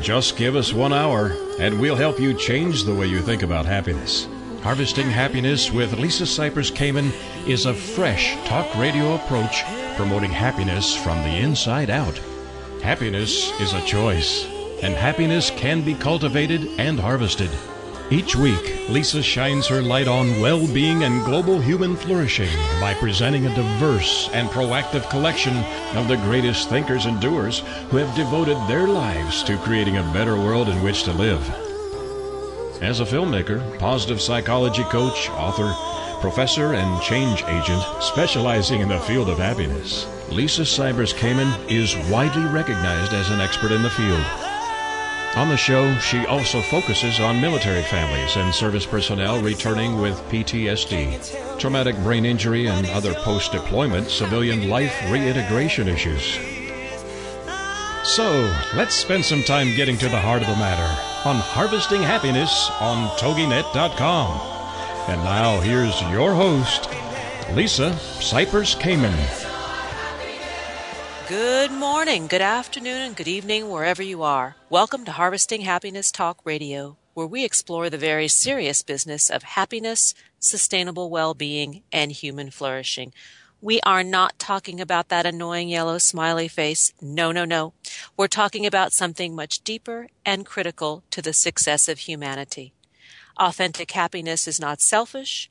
Just give us one hour, and we'll help you change the way you think about happiness. Harvesting Happiness with Lisa Cypers Kamen is a fresh talk radio approach promoting happiness from the inside out. Happiness is a choice, and happiness can be cultivated and harvested. Each week, Lisa shines her light on well being and global human flourishing by presenting a diverse and proactive collection of the greatest thinkers and doers who have devoted their lives to creating a better world in which to live. As a filmmaker, positive psychology coach, author, professor, and change agent specializing in the field of happiness, Lisa Cypers Kamen is widely recognized as an expert in the field. On the show, she also focuses on military families and service personnel returning with PTSD, traumatic brain injury, and other post deployment civilian life reintegration issues. So, let's spend some time getting to the heart of the matter on Harvesting Happiness on TogiNet.com. And now, here's your host, Lisa Cypers Kamen. Good morning, good afternoon, and good evening, wherever you are. Welcome to Harvesting Happiness Talk Radio, where we explore the very serious business of happiness, sustainable well being, and human flourishing. We are not talking about that annoying yellow smiley face. No, no, no. We're talking about something much deeper and critical to the success of humanity. Authentic happiness is not selfish,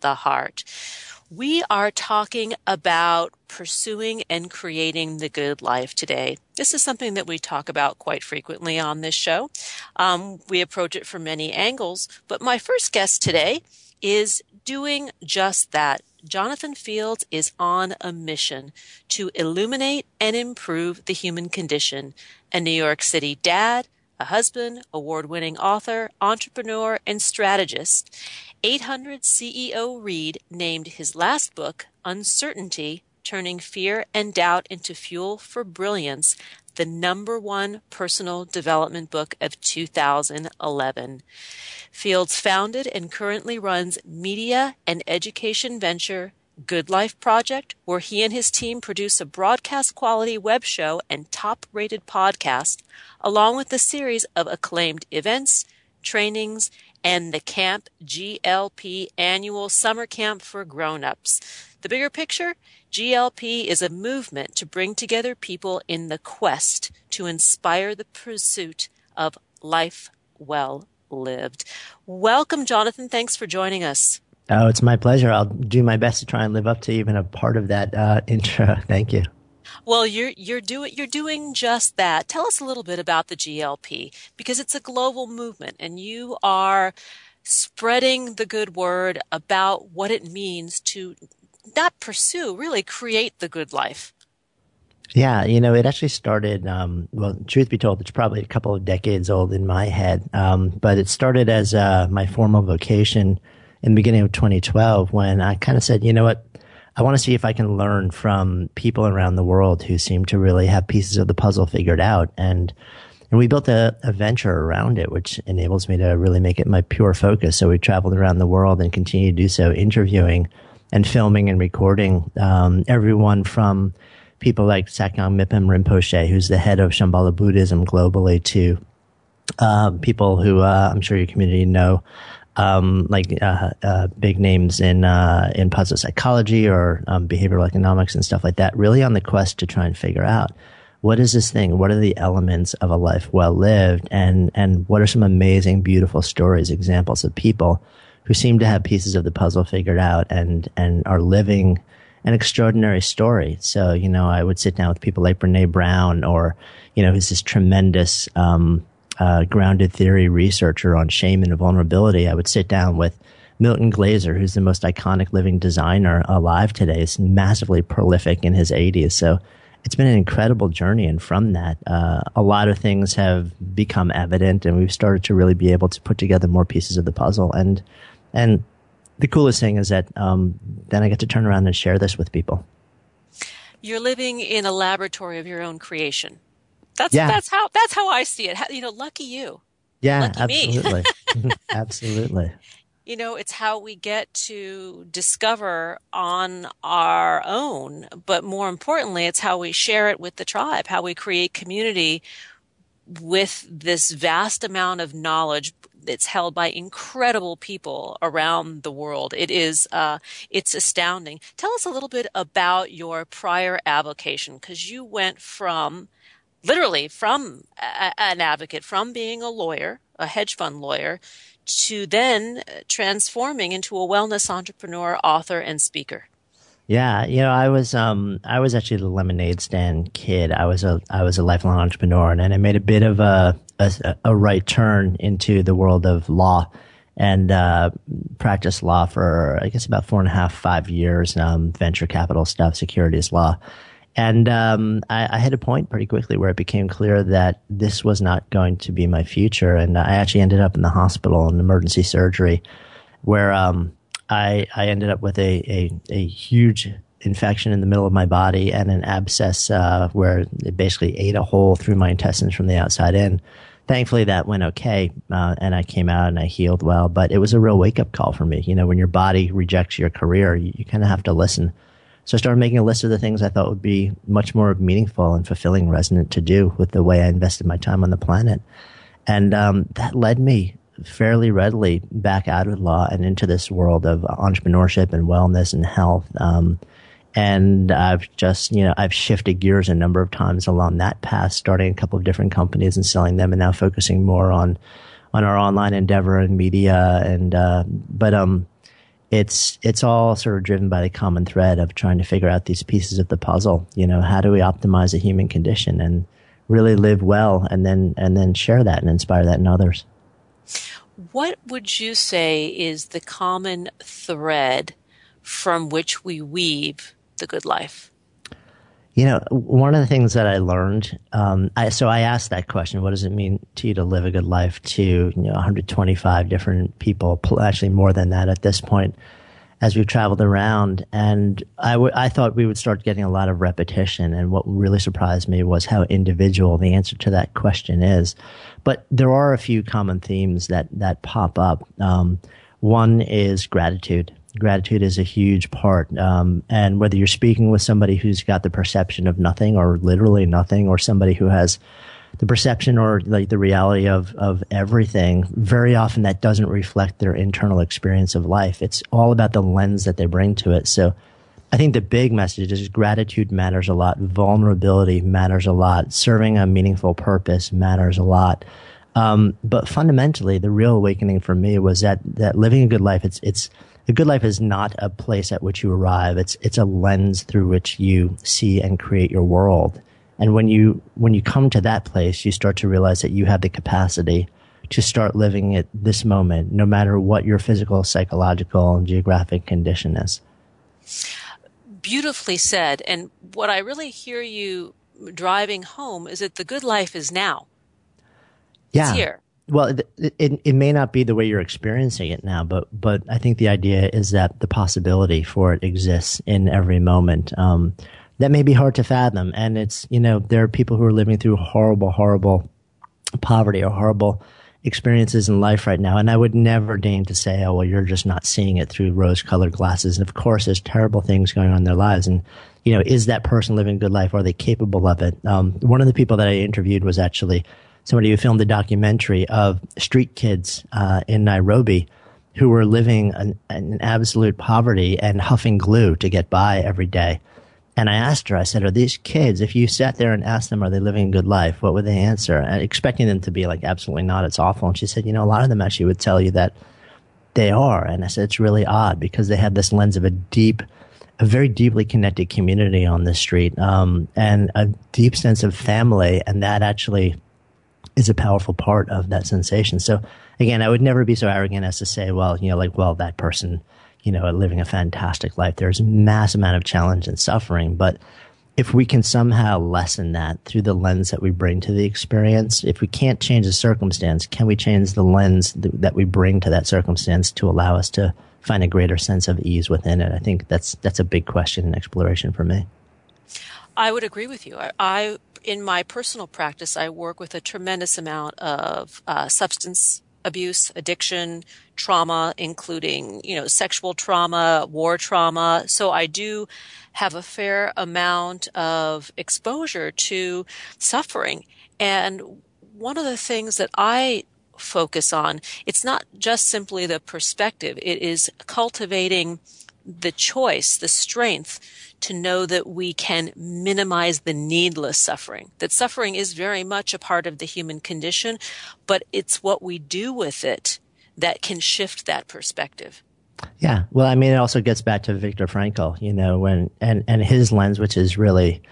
the heart. We are talking about pursuing and creating the good life today. This is something that we talk about quite frequently on this show. Um, we approach it from many angles, but my first guest today is doing just that. Jonathan Fields is on a mission to illuminate and improve the human condition. A New York City dad, a husband, award winning author, entrepreneur, and strategist. 800 CEO Read named his last book, Uncertainty Turning Fear and Doubt into Fuel for Brilliance, the number one personal development book of 2011. Fields founded and currently runs media and education venture Good Life Project, where he and his team produce a broadcast quality web show and top rated podcast, along with a series of acclaimed events, trainings, and the Camp GLP annual summer camp for grown-ups. The bigger picture? GLP is a movement to bring together people in the quest to inspire the pursuit of life well lived. Welcome, Jonathan. Thanks for joining us. Oh, it's my pleasure. I'll do my best to try and live up to even a part of that uh, intro. Thank you. Well, you're you're doing you're doing just that. Tell us a little bit about the GLP because it's a global movement, and you are spreading the good word about what it means to not pursue, really create the good life. Yeah, you know, it actually started. Um, well, truth be told, it's probably a couple of decades old in my head, um, but it started as uh, my formal vocation in the beginning of 2012 when I kind of said, you know what, I want to see if I can learn from people around the world who seem to really have pieces of the puzzle figured out, and and we built a, a venture around it, which enables me to really make it my pure focus. So we traveled around the world and continue to do so, interviewing and filming and recording um, everyone from people like Sakyong Mipham Rinpoche, who's the head of Shambhala Buddhism globally, to uh, people who uh, I'm sure your community know, um, like uh, uh big names in uh, in positive psychology or um, behavioral economics and stuff like that. Really on the quest to try and figure out what is this thing? What are the elements of a life well lived? And and what are some amazing, beautiful stories, examples of people who seem to have pieces of the puzzle figured out and and are living an extraordinary story. So, you know, I would sit down with people like Brene Brown or, you know, who's this tremendous, um, uh, grounded theory researcher on shame and vulnerability. I would sit down with Milton Glaser, who's the most iconic living designer alive today, is massively prolific in his 80s. So it's been an incredible journey. And from that, uh, a lot of things have become evident, and we've started to really be able to put together more pieces of the puzzle. And and the coolest thing is that um, then I get to turn around and share this with people. You're living in a laboratory of your own creation. That's yeah. that's how that's how I see it. You know, lucky you. Yeah, lucky absolutely, absolutely. You know, it's how we get to discover on our own, but more importantly, it's how we share it with the tribe, how we create community with this vast amount of knowledge that's held by incredible people around the world. It is, uh, it's astounding. Tell us a little bit about your prior avocation because you went from, literally from a, an advocate, from being a lawyer, a hedge fund lawyer, to then transforming into a wellness entrepreneur, author, and speaker. Yeah, you know, I was um I was actually the lemonade stand kid. I was a I was a lifelong entrepreneur, and then I made a bit of a a, a right turn into the world of law and uh, practiced law for I guess about four and a half five years. Um, venture capital stuff, securities law, and um, I, I hit a point pretty quickly where it became clear that this was not going to be my future, and I actually ended up in the hospital in emergency surgery, where um, I, I ended up with a, a, a huge infection in the middle of my body and an abscess uh, where it basically ate a hole through my intestines from the outside in. Thankfully, that went okay, uh, and I came out and I healed well. But it was a real wake up call for me. You know, when your body rejects your career, you, you kind of have to listen. So I started making a list of the things I thought would be much more meaningful and fulfilling, resonant to do with the way I invested my time on the planet. And um, that led me fairly readily back out of law and into this world of entrepreneurship and wellness and health. Um, and I've just, you know, I've shifted gears a number of times along that path, starting a couple of different companies and selling them, and now focusing more on on our online endeavor and media. And uh, but um, it's it's all sort of driven by the common thread of trying to figure out these pieces of the puzzle. You know, how do we optimize the human condition and really live well, and then and then share that and inspire that in others. What would you say is the common thread from which we weave the good life? You know, one of the things that I learned, um, I, so I asked that question: What does it mean to you to live a good life? To you know, 125 different people, actually more than that at this point, as we've traveled around. And I, w- I thought we would start getting a lot of repetition. And what really surprised me was how individual the answer to that question is. But there are a few common themes that, that pop up. Um, one is gratitude. Gratitude is a huge part. Um, and whether you're speaking with somebody who's got the perception of nothing or literally nothing, or somebody who has the perception or like the reality of, of everything, very often that doesn't reflect their internal experience of life. It's all about the lens that they bring to it. So I think the big message is gratitude matters a lot. Vulnerability matters a lot. Serving a meaningful purpose matters a lot. Um, but fundamentally, the real awakening for me was that, that living a good life, it's, it's, a good life is not a place at which you arrive. It's, it's a lens through which you see and create your world. And when you, when you come to that place, you start to realize that you have the capacity to start living at this moment, no matter what your physical, psychological, and geographic condition is. Beautifully said. And what I really hear you driving home is that the good life is now. Yeah. It's here. Well, it, it, it may not be the way you're experiencing it now, but but I think the idea is that the possibility for it exists in every moment. Um, that may be hard to fathom. And it's, you know, there are people who are living through horrible, horrible poverty or horrible experiences in life right now. And I would never deign to say, oh, well, you're just not seeing it through rose colored glasses. And of course, there's terrible things going on in their lives. And, you know, is that person living a good life? Are they capable of it? Um, one of the people that I interviewed was actually somebody who filmed a documentary of street kids uh, in Nairobi who were living in, absolute poverty and huffing glue to get by every day. And I asked her, I said, are these kids, if you sat there and asked them, are they living a good life? What would they answer? And expecting them to be like, absolutely not. It's awful. And she said, you know, a lot of them actually would tell you that they are. And I said, it's really odd because they have this lens of a deep, a very deeply connected community on the street, um, and a deep sense of family. And that actually is a powerful part of that sensation. So again, I would never be so arrogant as to say, well, you know, like, well, that person, you know, living a fantastic life. There's a mass amount of challenge and suffering, but if we can somehow lessen that through the lens that we bring to the experience, if we can't change the circumstance, can we change the lens th- that we bring to that circumstance to allow us to find a greater sense of ease within it? I think that's that's a big question and exploration for me. I would agree with you. I, I in my personal practice, I work with a tremendous amount of uh, substance abuse, addiction, trauma, including, you know, sexual trauma, war trauma. So I do have a fair amount of exposure to suffering. And one of the things that I focus on, it's not just simply the perspective. It is cultivating the choice, the strength to know that we can minimize the needless suffering. That suffering is very much a part of the human condition, but it's what we do with it that can shift that perspective. Yeah. Well, I mean, it also gets back to Viktor Frankl, you know, when, and, and his lens, which is really,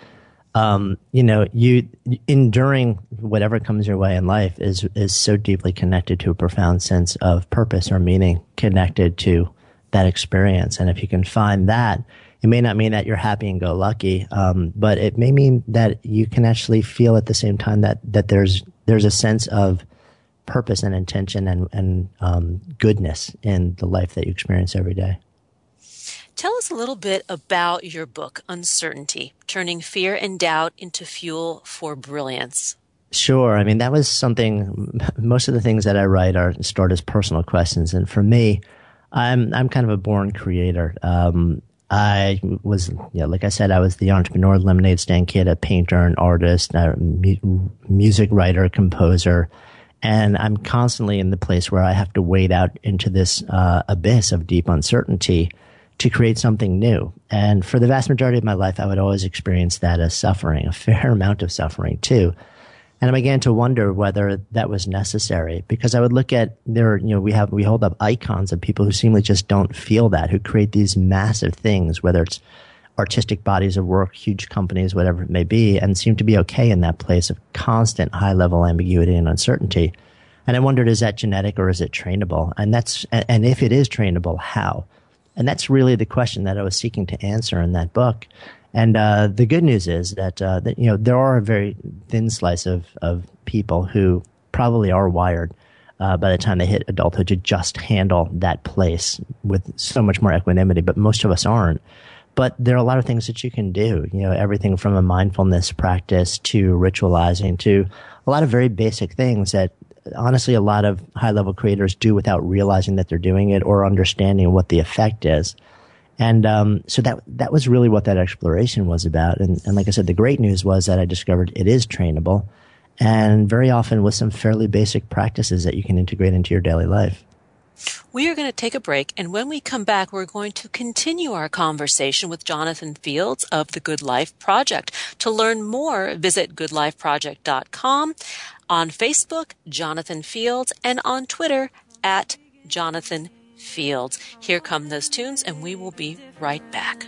um, you know, you enduring whatever comes your way in life is, is so deeply connected to a profound sense of purpose or meaning connected to that experience. And if you can find that, it may not mean that you're happy and go lucky, um, but it may mean that you can actually feel at the same time that that there's there's a sense of purpose and intention and and um, goodness in the life that you experience every day. Tell us a little bit about your book, Uncertainty Turning Fear and Doubt into Fuel for Brilliance. Sure. I mean, that was something, most of the things that I write are stored as personal questions. And for me, I'm I'm kind of a born creator. Um, I was, yeah, like I said, I was the entrepreneur, lemonade stand kid, a painter, an artist, a mu- music writer, composer, and I'm constantly in the place where I have to wade out into this uh, abyss of deep uncertainty to create something new. And for the vast majority of my life, I would always experience that as suffering, a fair amount of suffering too. And I began to wonder whether that was necessary because I would look at there, you know, we have, we hold up icons of people who seemingly just don't feel that, who create these massive things, whether it's artistic bodies of work, huge companies, whatever it may be, and seem to be okay in that place of constant high level ambiguity and uncertainty. And I wondered, is that genetic or is it trainable? And that's, and if it is trainable, how? And that's really the question that I was seeking to answer in that book. And uh, the good news is that, uh, that you know there are a very thin slice of of people who probably are wired uh, by the time they hit adulthood to just handle that place with so much more equanimity. But most of us aren't. But there are a lot of things that you can do. You know, everything from a mindfulness practice to ritualizing to a lot of very basic things that honestly a lot of high level creators do without realizing that they're doing it or understanding what the effect is. And um, so that that was really what that exploration was about. And, and like I said, the great news was that I discovered it is trainable, and very often with some fairly basic practices that you can integrate into your daily life. We are going to take a break, and when we come back, we're going to continue our conversation with Jonathan Fields of the Good Life Project. To learn more, visit goodlifeproject.com, on Facebook, Jonathan Fields, and on Twitter at Jonathan fields. Here come those tunes, and we will be right back.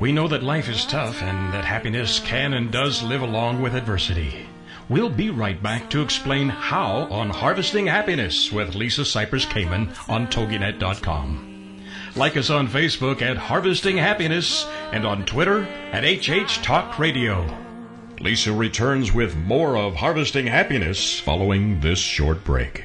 We know that life is tough and that happiness can and does live along with adversity. We'll be right back to explain how on Harvesting Happiness with Lisa Cypers Kamen on TogiNet.com. Like us on Facebook at Harvesting Happiness and on Twitter at HH Talk Radio. Lisa returns with more of Harvesting Happiness following this short break.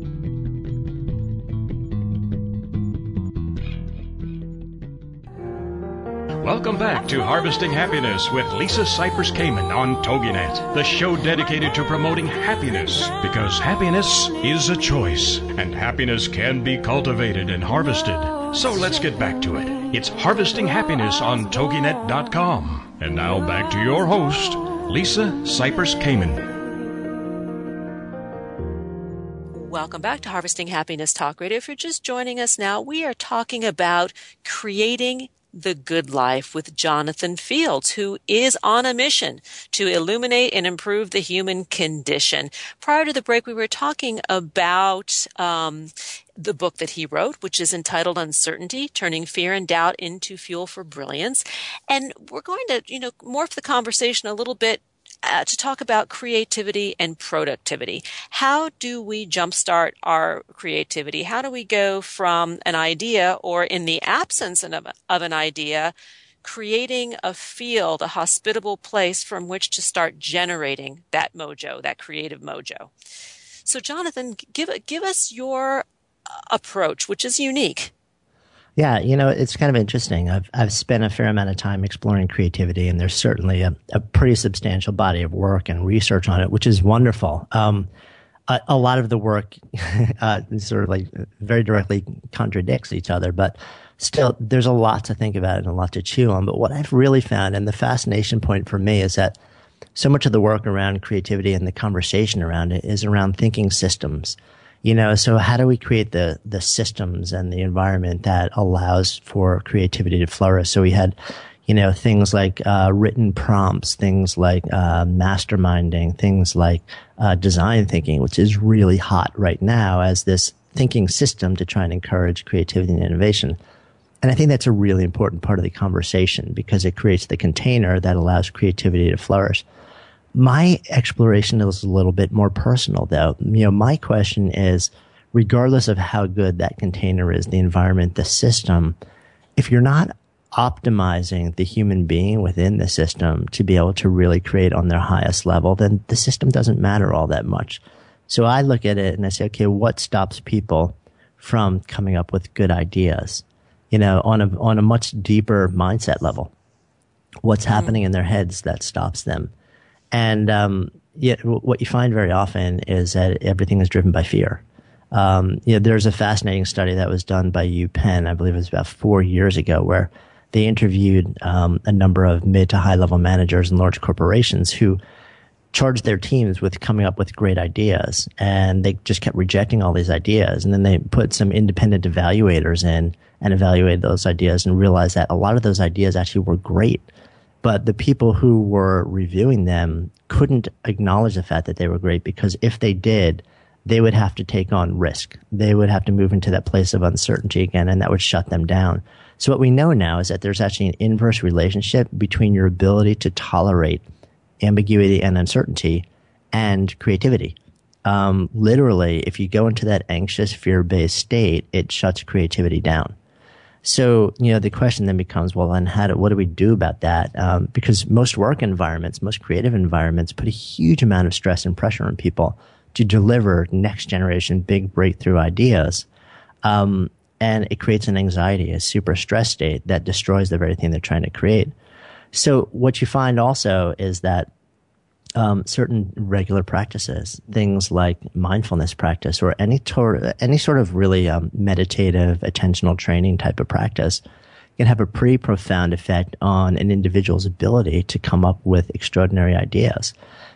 Welcome back to Harvesting Happiness with Lisa Cypers Kamen on TogiNet, the show dedicated to promoting happiness because happiness is a choice and happiness can be cultivated and harvested. So let's get back to it. It's Harvesting Happiness on TogiNet.com. And now back to your host, Lisa Cypers Kamen. Welcome back to Harvesting Happiness Talk Radio. If you're just joining us now, we are talking about creating the Good Life with Jonathan Fields, who is on a mission to illuminate and improve the human condition. Prior to the break, we were talking about um, the book that he wrote, which is entitled Uncertainty, Turning Fear and Doubt into Fuel for Brilliance. And we're going to, you know, morph the conversation a little bit uh, to talk about creativity and productivity. How do we jumpstart our creativity? How do we go from an idea or in the absence of, of an idea, creating a field, a hospitable place from which to start generating that mojo, that creative mojo? So, Jonathan, give, give us your uh, approach, which is unique. Yeah, you know, it's kind of interesting. I've I've spent a fair amount of time exploring creativity, and there's certainly a, a pretty substantial body of work and research on it, which is wonderful. Um, a, a, lot of the work uh, sort of like very directly contradicts each other, but still, there's a lot to think about and a lot to chew on. But what I've really found, and the fascination point for me, is that so much of the work around creativity and the conversation around it is around thinking systems you know so how do we create the the systems and the environment that allows for creativity to flourish? So we had you know things like uh, written prompts things like uh, masterminding things like uh, design thinking which is really hot right now as this thinking system to try and encourage creativity and innovation. And i think that's a really important part of the conversation because it creates the container that allows creativity to flourish my exploration is a little bit more personal though. You know, my question is, regardless of how good that container is, the environment, the system, if you're not optimizing the human being within the system to be able to really create on their highest level, then the system doesn't matter all that much. So I look at it and I say, okay, what stops people from coming up with good ideas? You know, on a, on a much deeper mindset level. What's mm-hmm. happening in their heads that stops them? And um, yet, what you find very often is that everything is driven by fear. Um, you know, there's a fascinating study that was done by UPenn, I believe it was about four years ago, where they interviewed um, a number of mid to high level managers in large corporations who charged their teams with coming up with great ideas, and they just kept rejecting all these ideas. And then they put some independent evaluators in and evaluated those ideas and realized that a lot of those ideas actually were great but the people who were reviewing them couldn't acknowledge the fact that they were great because if they did, they would have to take on risk. They would have to move into that place of uncertainty again, and that would shut them down. So what we know now is that there's actually an inverse relationship between your ability to tolerate ambiguity and uncertainty and creativity. Um, literally, if you go into that anxious, fear-based state, it shuts creativity down. So, you know, the question then becomes, well, then how do, what do we do about that? Um, because most work environments, most creative environments put a huge amount of stress and pressure on people to deliver next generation big breakthrough ideas. Um, and it creates an anxiety, a super stress state that destroys the very thing they're trying to create. So what you find also is that um, certain regular practices, things like mindfulness practice or any tor- any sort of really um, meditative attentional training type of practice, can have a pretty profound effect on an individual's ability to come up with extraordinary ideas.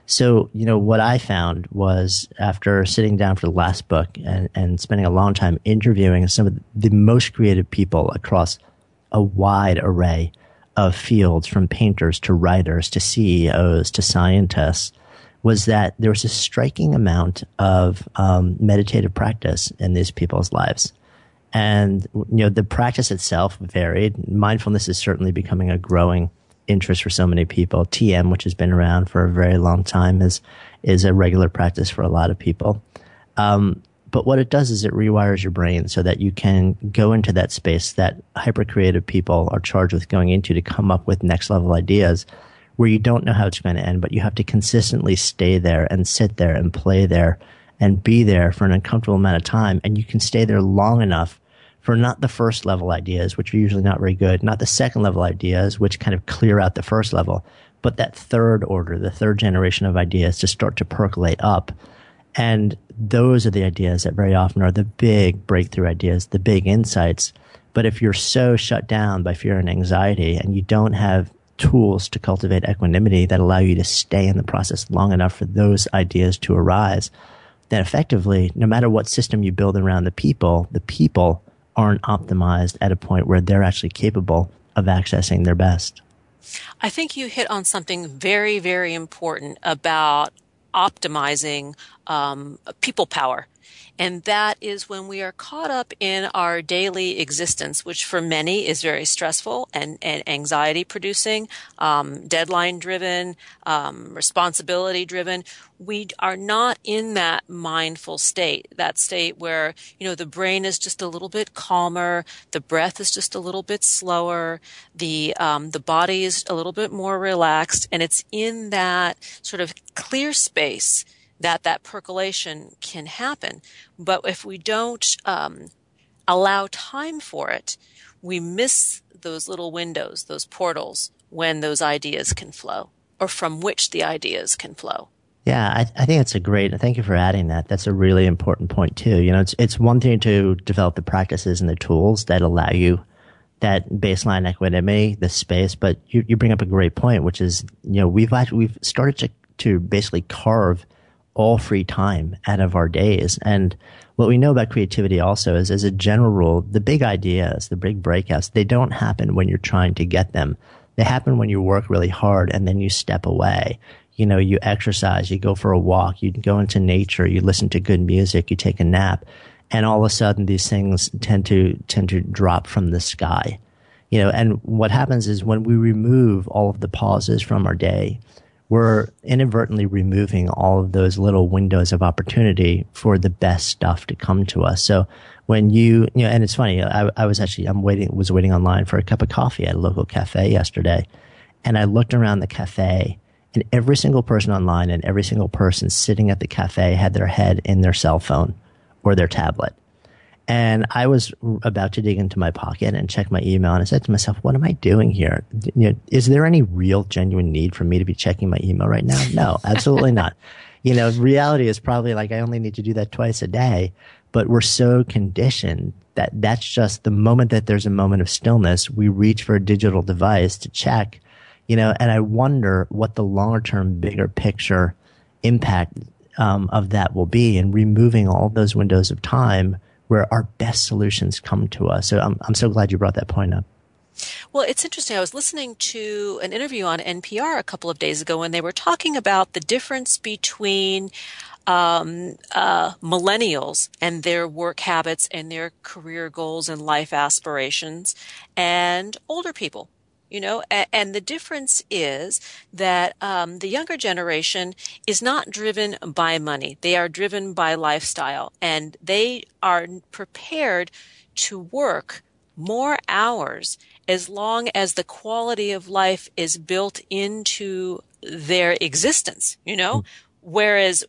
So, you know, what I found was after sitting down for the last book and, and spending a long time interviewing some of the most creative people across a wide array of fields from painters to writers to CEOs to scientists was that there was a striking amount of um, meditative practice in these people's lives. And, you know, the practice itself varied. Mindfulness is certainly becoming a growing interest for so many people. TM, which has been around for a very long time, is, is a regular practice for a lot of people. Um, but what it does is it rewires your brain so that you can go into that space that hyper creative people are charged with going into to come up with next level ideas where you don't know how it's going to end, but you have to consistently stay there and sit there and play there and be there for an uncomfortable amount of time. And you can stay there long enough for not the first level ideas, which are usually not very good, not the second level ideas, which kind of clear out the first level, but that third order, the third generation of ideas to start to percolate up. And those are the ideas that very often are the big breakthrough ideas, the big insights. But if you're so shut down by fear and anxiety and you don't have tools to cultivate equanimity that allow you to stay in the process long enough for those ideas to arise, then effectively, no matter what system you build around the people, the people aren't optimized at a point where they're actually capable of accessing their best. I think you hit on something very, very important about optimizing um, people power. And that is when we are caught up in our daily existence, which for many is very stressful and, and anxiety producing, um, deadline driven, um, responsibility driven. We are not in that mindful state, that state where, you know, the brain is just a little bit calmer, the breath is just a little bit slower, the, um, the body is a little bit more relaxed, and it's in that sort of clear space that that percolation can happen. But if we don't um, allow time for it, we miss those little windows, those portals, when those ideas can flow, or from which the ideas can flow. Yeah, I, I think it's a great. Thank you for adding that. That's a really important point too. You know, it's it's one thing to develop the practices and the tools that allow you that baseline equanimity, the space, but you, you bring up a great point, which is you know we've we've started to to basically carve all free time out of our days. And what we know about creativity also is, as a general rule, the big ideas, the big breakouts, they don't happen when you're trying to get them. They happen when you work really hard and then you step away. You know, you exercise, you go for a walk, you go into nature, you listen to good music, you take a nap, and all of a sudden these things tend to, tend to drop from the sky. You know, and what happens is when we remove all of the pauses from our day, we're inadvertently removing all of those little windows of opportunity for the best stuff to come to us. So when you, you know, and it's funny, I, I was actually, I'm waiting, was waiting online for a cup of coffee at a local cafe yesterday. And I looked around the cafe and every single person online and every single person sitting at the cafe had their head in their cell phone or their tablet. And I was about to dig into my pocket and check my email, and I said to myself, "What am I doing here? You know, is there any real, genuine need for me to be checking my email right now? No, absolutely not. You know, reality is probably like I only need to do that twice a day, but we're so conditioned that that's just the moment that there's a moment of stillness, we reach for a digital device to check. You know, and I wonder what the longer term, bigger picture impact um, of that will be in removing all those windows of time where our best solutions come to us. So I'm, I'm so glad you brought that point up. Well, it's interesting. I was listening to an interview on NPR a couple of days ago when they were talking about the difference between um, uh, millennials and their work habits and their career goals and life aspirations and older people you know and, the difference is that um, the younger generation is not driven by money they are driven by lifestyle and they are prepared to work more hours as long as the quality of life is built into their existence you know mm. whereas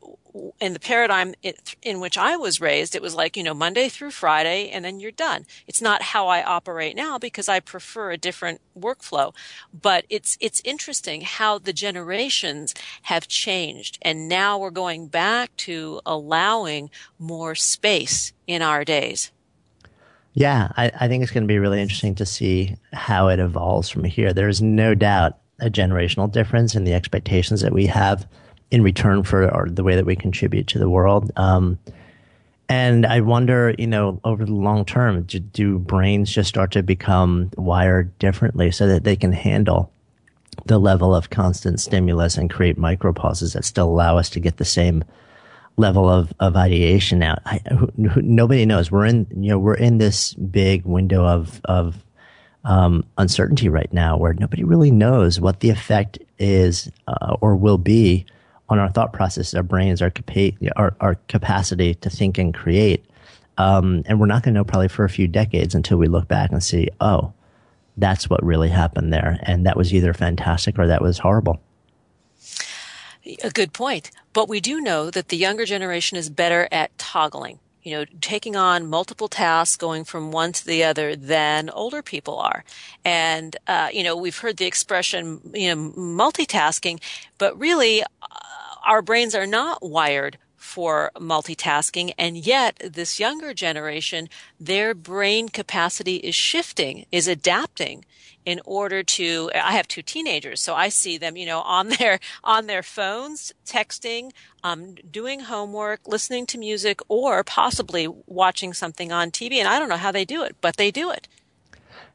in the paradigm in which I was raised, it was like, you know, Monday through Friday and then you're done. It's not how I operate now because I prefer a different workflow. But it's, it's interesting how the generations have changed. And now we're going back to allowing more space in our days. Yeah, I, I think it's going to be really interesting to see how it evolves from here. There's no doubt a generational difference in the expectations that we have in return for the way that we contribute to the world. Um, and I wonder, you know, over the long term, do, do, brains just start to become wired differently so that they can handle the level of constant stimulus and create micro pauses that still allow us to get the same level of, of ideation out? I, who, who, nobody knows. We're in, you know, we're in this big window of, of, um, uncertainty right now where nobody really knows what the effect is uh, or will be on our thought processes, our brains, our, capa- our, our capacity to think and create. Um, and we're not going to know probably for a few decades until we look back and see, oh, that's what really happened there. And that was either fantastic or that was horrible. A good point. But we do know that the younger generation is better at toggling, you know, taking on multiple tasks, going from one to the other than older people are. And, uh, you know, we've heard the expression, you know, multitasking, but really, our brains are not wired for multitasking. And yet this younger generation, their brain capacity is shifting, is adapting in order to i have two teenagers so i see them you know on their on their phones texting um, doing homework listening to music or possibly watching something on tv and i don't know how they do it but they do it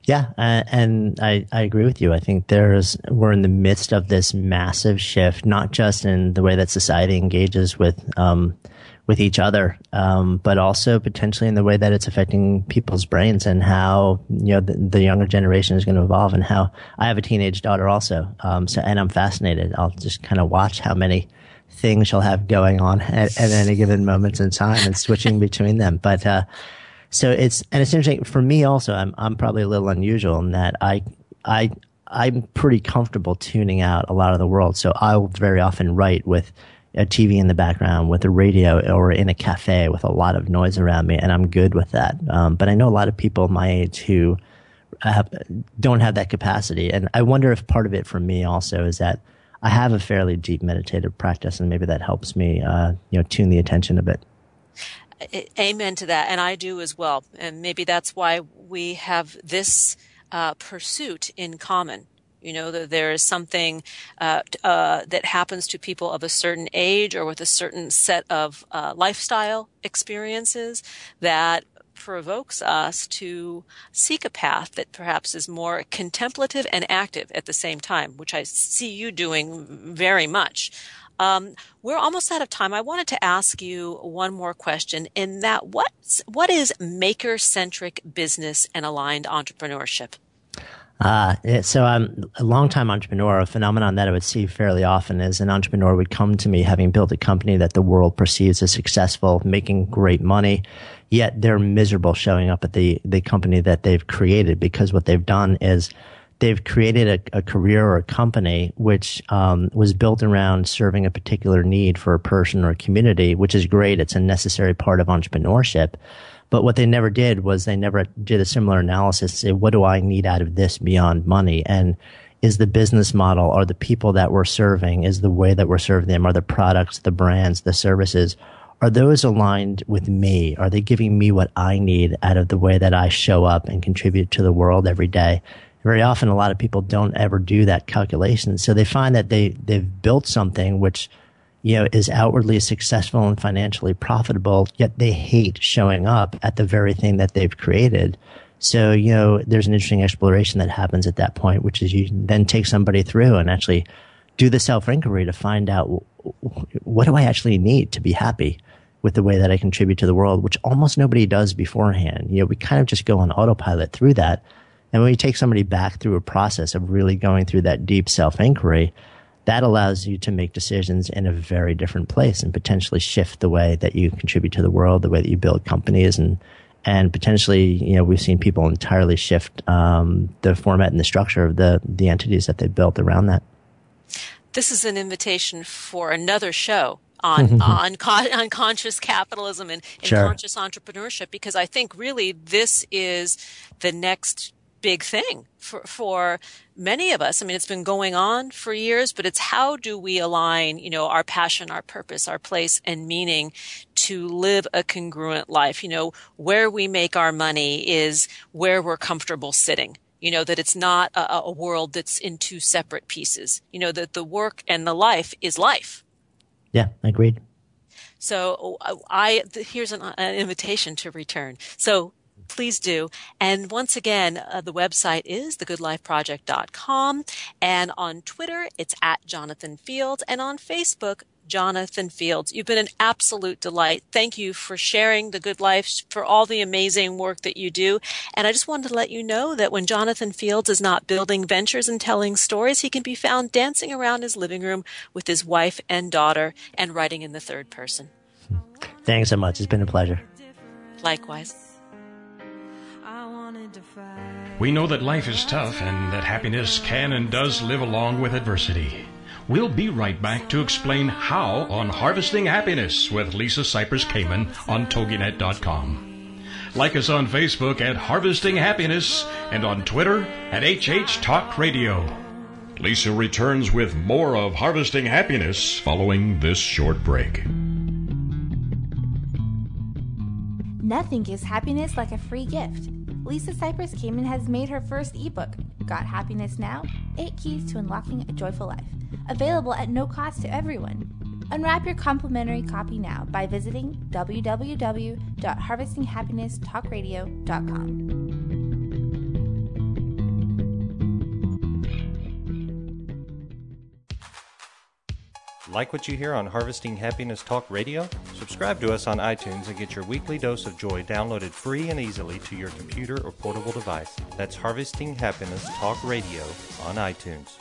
yeah, uh, and I, I agree with you. I think there's we're in the midst of this massive shift, not just in the way that society engages with um, with each other, um, but also potentially in the way that it's affecting people's brains and how you know the, the younger generation is going to evolve. And how I have a teenage daughter also, um, so and I'm fascinated. I'll just kind of watch how many things she'll have going on at, at any given moments in time and switching between them. But uh, so it's and it's interesting for me also. I'm I'm probably a little unusual in that I I I'm pretty comfortable tuning out a lot of the world. So I'll very often write with a TV in the background, with a radio, or in a cafe with a lot of noise around me, and I'm good with that. Um, but I know a lot of people my age who have, don't have that capacity, and I wonder if part of it for me also is that I have a fairly deep meditative practice, and maybe that helps me, uh, you know, tune the attention a bit. Amen to that. And I do as well. And maybe that's why we have this uh, pursuit in common. You know, there is something uh, uh, that happens to people of a certain age or with a certain set of uh, lifestyle experiences that provokes us to seek a path that perhaps is more contemplative and active at the same time, which I see you doing very much. Um, we're almost out of time. I wanted to ask you one more question in that what what is maker centric business and aligned entrepreneurship? Uh, so I'm a long-time entrepreneur. A phenomenon that I would see fairly often is an entrepreneur would come to me having built a company that the world perceives as successful, making great money, yet they're miserable showing up at the, the company that they've created because what they've done is they've created a, a, career or a company which um, was built around serving a particular need for a person or a community, which is great. It's a necessary part of entrepreneurship. But what they never did was they never did a similar analysis. Say, what do I need out of this beyond money? And is the business model, are the people that we're serving, is the way that we're serving them, are the products, the brands, the services, are those aligned with me? Are they giving me what I need out of the way that I show up and contribute to the world every day? Very often a lot of people don't ever do that calculation. So they find that they, they've built something which, you know, is outwardly successful and financially profitable, yet they hate showing up at the very thing that they've created. So, you know, there's an interesting exploration that happens at that point, which is you then take somebody through and actually do the self inquiry to find out what do I actually need to be happy with the way that I contribute to the world, which almost nobody does beforehand. You know, we kind of just go on autopilot through that and when you take somebody back through a process of really going through that deep self inquiry, that allows you to make decisions in a very different place and potentially shift the way that you contribute to the world, the way that you build companies, and and potentially, you know, we've seen people entirely shift um, the format and the structure of the the entities that they built around that. This is an invitation for another show on on, con- on conscious capitalism and, and sure. conscious entrepreneurship because I think really this is the next big thing for, for many of us. I mean, it's been going on for years, but it's how do we align, you know, our passion, our purpose, our place and meaning to live a congruent life. You know, where we make our money is where we're comfortable sitting. You know, that it's not a, a world that's in two separate pieces. You know, that the work and the life is life. Yeah, agreed. So uh, I, here's an, an, invitation to return. So please do. And once again, uh, the website is thegoodlifeproject.com. And on Twitter, it's at Jonathan Fields. And on Facebook, Jonathan Fields. You've been an absolute delight. Thank you for sharing the good life, for all the amazing work that you do. And I just wanted to let you know that when Jonathan Fields is not building ventures and telling stories, he can be found dancing around his living room with his wife and daughter and writing in the third person. Thanks so much. It's been a pleasure. Likewise. We know that life is tough and that happiness can and does live along with adversity. We'll be right back to explain how on Harvesting Happiness with Lisa Cypers Kamen on TogiNet.com. Like us on Facebook at Harvesting Happiness and on Twitter at HH Talk Radio. Lisa returns with more of Harvesting Happiness following this short break. Nothing gives happiness like a free gift. Lisa Cypers Kamen and has made her first ebook, Got Happiness Now? 8 Keys to Unlocking a Joyful Life, available at no cost to everyone. Unwrap your complimentary copy now by visiting www.harvestinghappinesstalkradio.com. Like what you hear on Harvesting Happiness Talk Radio? Subscribe to us on iTunes and get your weekly dose of joy downloaded free and easily to your computer or portable device. That's Harvesting Happiness Talk Radio on iTunes.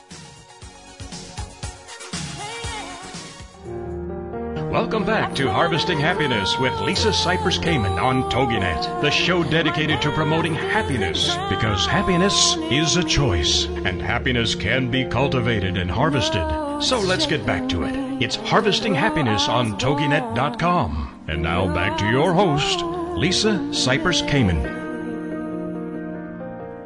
Welcome back to Harvesting Happiness with Lisa Cypers Kamen on TogiNet, the show dedicated to promoting happiness because happiness is a choice and happiness can be cultivated and harvested. So let's get back to it. It's Harvesting Happiness on TogiNet.com. And now back to your host, Lisa Cypers Kamen.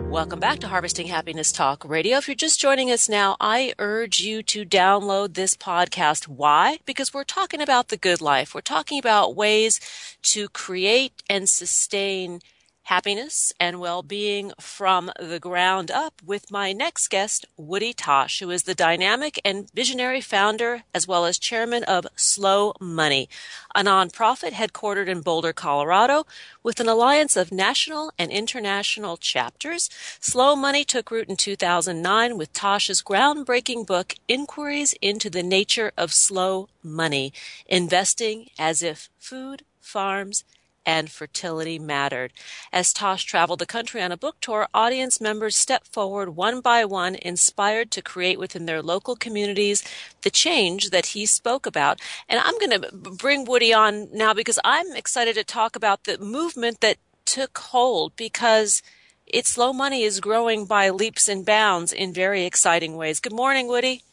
Welcome back to Harvesting Happiness Talk Radio. If you're just joining us now, I urge you to download this podcast. Why? Because we're talking about the good life. We're talking about ways to create and sustain happiness and well-being from the ground up with my next guest, Woody Tasch, who is the dynamic and visionary founder as well as chairman of Slow Money, a nonprofit headquartered in Boulder, Colorado, with an alliance of national and international chapters. Slow Money took root in 2009 with Tasch's groundbreaking book, Inquiries into the Nature of Slow Money, Investing as if Food, Farms, and fertility mattered. As Tasch traveled the country on a book tour, audience members stepped forward one by one, inspired to create within their local communities the change that he spoke about. And I'm going to bring Woody on now because I'm excited to talk about the movement that took hold because it's slow money is growing by leaps and bounds in very exciting ways. Good morning, Woody.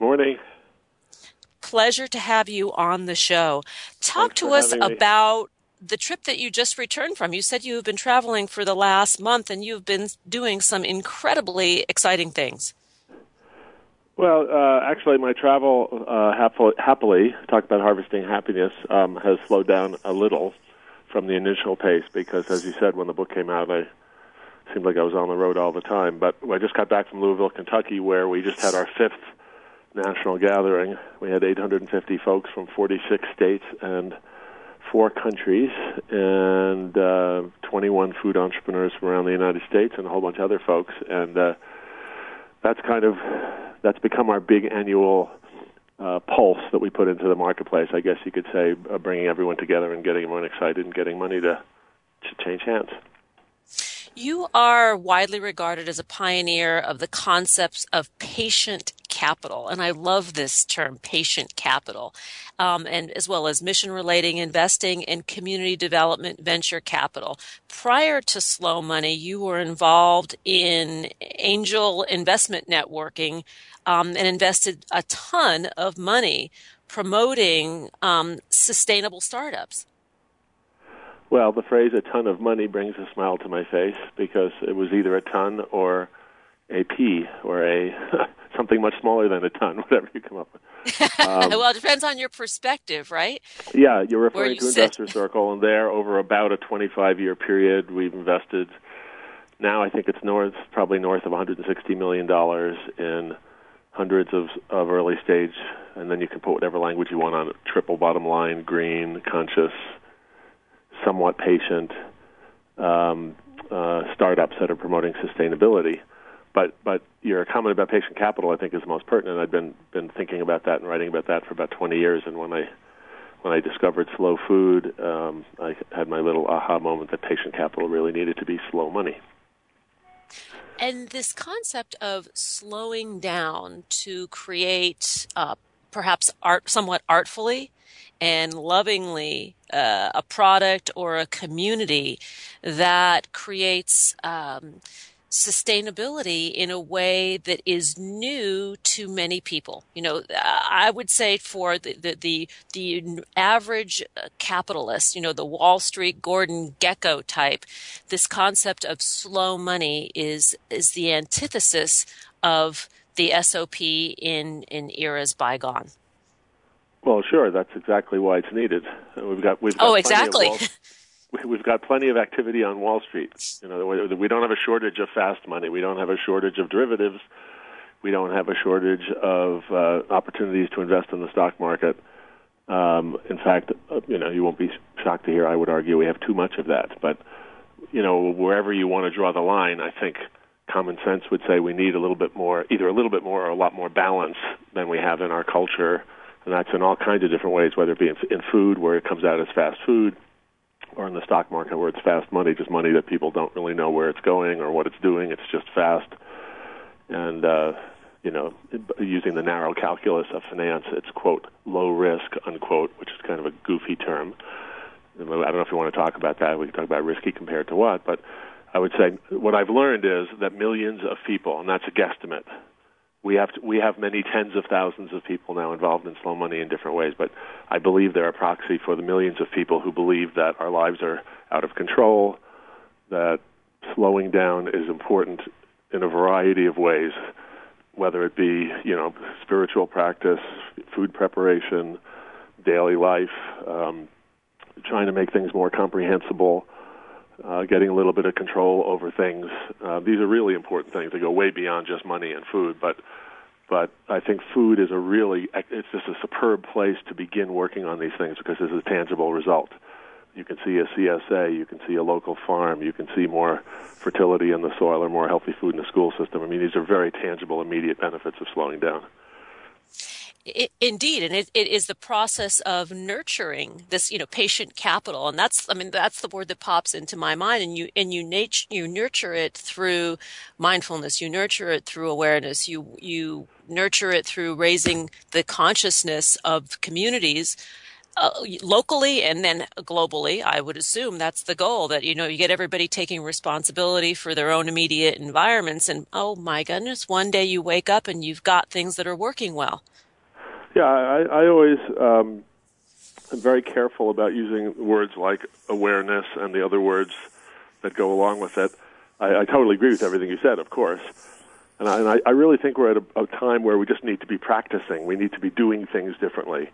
Morning. Pleasure to have you on the show. Talk Thanks to us about the trip that you just returned from. You said you have been traveling for the last month and you've been doing some incredibly exciting things. Well, uh, actually, my travel uh, happily, talk about harvesting happiness um, has slowed down a little from the initial pace because, as you said, when the book came out, I seemed like I was on the road all the time. But I just got back from Louisville, Kentucky, where we just had our fifth national gathering. We had 850 folks from 46 states and four countries, and uh, 21 food entrepreneurs from around the United States, and a whole bunch of other folks. And uh, that's kind of that's become our big annual uh, pulse that we put into the marketplace. I guess you could say, uh, bringing everyone together and getting everyone excited and getting money to to change hands. You are widely regarded as a pioneer of the concepts of patient capital, and I love this term, patient capital, um, and as well as mission relating investing and community development venture capital. Prior to Slow Money, you were involved in angel investment networking um, and invested a ton of money promoting um, sustainable startups. Well, the phrase "a ton of money" brings a smile to my face because it was either a ton or a P or a something much smaller than a ton, whatever you come up with. Um, well, it depends on your perspective, right? Yeah, you're referring you to sit. Investor Circle, and there, over about a 25-year period, we've invested. Now, I think it's north, probably north of 160 million dollars in hundreds of of early stage, and then you can put whatever language you want on it: triple bottom line, green, conscious, somewhat patient um, uh, startups that are promoting sustainability. but but your comment about patient capital, I think, is most pertinent. I've been been thinking about that and writing about that for about 20 years. And when I when I discovered slow food, um, I had my little aha moment that patient capital really needed to be slow money. And this concept of slowing down to create, uh, perhaps art, somewhat artfully and lovingly, uh, a product or a community that creates um, sustainability in a way that is new to many people. You know, I would say for the the the, the average capitalist, you know, the Wall Street Gordon Gekko type, this concept of slow money is is the antithesis of the SOP in in eras bygone. Well, sure, that's exactly why it's needed. We've got we've got oh exactly. we've got plenty of activity on Wall Street. You know, we don't have a shortage of fast money. We don't have a shortage of derivatives. We don't have a shortage of uh, opportunities to invest in the stock market. Um, in fact, uh, you know, you won't be shocked to hear. I would argue we have too much of that. But you know, wherever you want to draw the line, I think common sense would say we need a little bit more, either a little bit more or a lot more balance than we have in our culture, and that's in all kinds of different ways. Whether it be in, in food, where it comes out as fast food or in the stock market where it's fast money, just money that people don't really know where it's going or what it's doing. It's just fast. And, uh, you know, using the narrow calculus of finance, it's, quote, low risk, unquote, which is kind of a goofy term. I don't know if you want to talk about that. We can talk about risky compared to what. But I would say what I've learned is that millions of people, and that's a guesstimate, we have to, we have many tens of thousands of people now involved in slow money in different ways, but I believe they're a proxy for the millions of people who believe that our lives are out of control, that slowing down is important in a variety of ways, whether it be you know spiritual practice, food preparation, daily life, um, trying to make things more comprehensible. Uh, getting a little bit of control over things. Uh, these are really important things. They go way beyond just money and food, but but I think food is a really it's just a superb place to begin working on these things because it's a tangible result. You can see a CSA, you can see a local farm, you can see more fertility in the soil or more healthy food in the school system. I mean, these are very tangible, immediate benefits of slowing down. It, indeed, and it, it is the process of nurturing this, you know, patient capital, and that's, I mean, that's the word that pops into my mind. And you and you nat- you nurture it through mindfulness, you nurture it through awareness, you you nurture it through raising the consciousness of communities uh, locally and then globally i would assume that's the goal that you know you get everybody taking responsibility for their own immediate environments and oh my goodness one day you wake up and you've got things that are working well yeah, I, I always um, am very careful about using words like awareness and the other words that go along with it. I, I totally agree with everything you said, of course. And I, and I, really think we're at a, a time where we just need to be practicing. We need to be doing things differently.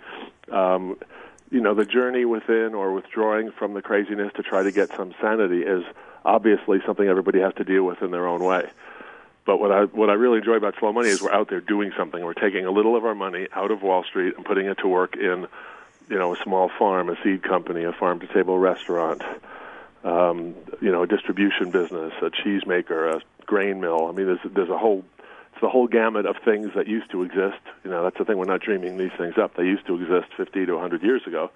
Um, you know, the journey within or withdrawing from the craziness to try to get some sanity is obviously something everybody has to deal with in their own way. But what I what I really enjoy about slow money is we're out there doing something. We're taking a little of our money out of Wall Street and putting it to work in, you know, a small farm, a seed company, a farm to table restaurant, um, you know, a distribution business, a cheese maker, a grain mill. I mean, there's there's a whole it's the whole gamut of things that used to exist. You know, that's the thing. We're not dreaming these things up. They used to exist 50 to 100 years ago,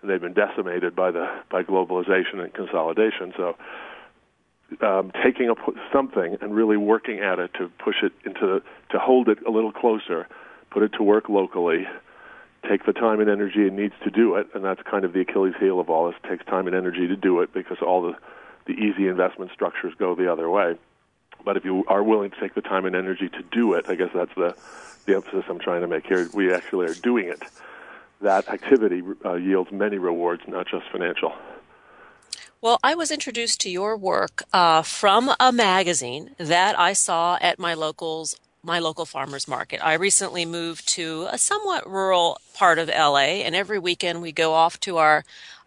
and they've been decimated by the by globalization and consolidation. So um, taking up something and really working at it to push it into to hold it a little closer, put it to work locally, take the time and energy it needs to do it, and that's kind of the Achilles heel of all this. It takes time and energy to do it because all the the easy investment structures go the other way. But if you are willing to take the time and energy to do it, I guess that's the the emphasis I'm trying to make here. We actually are doing it. That activity uh, yields many rewards, not just financial. Well, I was introduced to your work uh, from a magazine that I saw at my locals my local farmers market. I recently moved to a somewhat rural part of LA and every weekend we go off to our